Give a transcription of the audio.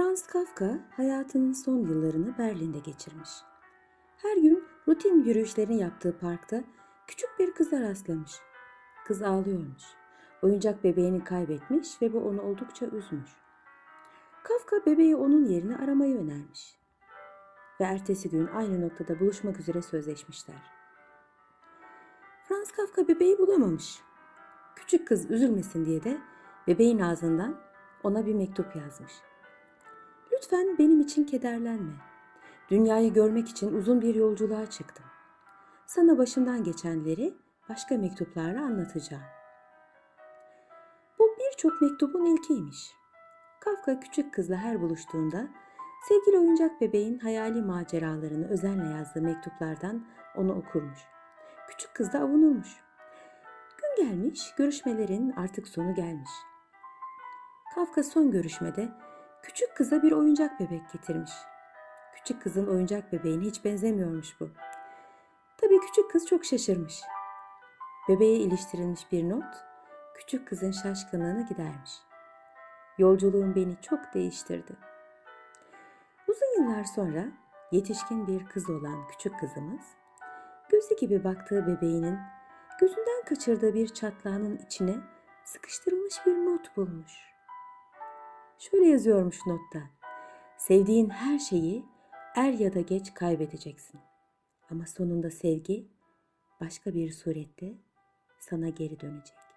Franz Kafka hayatının son yıllarını Berlin'de geçirmiş. Her gün rutin yürüyüşlerini yaptığı parkta küçük bir kıza rastlamış. Kız ağlıyormuş. Oyuncak bebeğini kaybetmiş ve bu onu oldukça üzmüş. Kafka bebeği onun yerine aramayı önermiş. Ve ertesi gün aynı noktada buluşmak üzere sözleşmişler. Franz Kafka bebeği bulamamış. Küçük kız üzülmesin diye de bebeğin ağzından ona bir mektup yazmış. Lütfen benim için kederlenme. Dünyayı görmek için uzun bir yolculuğa çıktım. Sana başımdan geçenleri başka mektuplarla anlatacağım. Bu birçok mektubun ilkiymiş. Kafka küçük kızla her buluştuğunda sevgili oyuncak bebeğin hayali maceralarını özenle yazdığı mektuplardan onu okurmuş. Küçük kız da avunurmuş. Gün gelmiş, görüşmelerin artık sonu gelmiş. Kafka son görüşmede küçük kıza bir oyuncak bebek getirmiş. Küçük kızın oyuncak bebeğine hiç benzemiyormuş bu. Tabii küçük kız çok şaşırmış. Bebeğe iliştirilmiş bir not küçük kızın şaşkınlığını gidermiş. Yolculuğum beni çok değiştirdi. Uzun yıllar sonra yetişkin bir kız olan küçük kızımız gözü gibi baktığı bebeğinin gözünden kaçırdığı bir çatlağının içine sıkıştırılmış bir not bulmuş. Şöyle yazıyormuş notta. Sevdiğin her şeyi er ya da geç kaybedeceksin. Ama sonunda sevgi başka bir surette sana geri dönecek.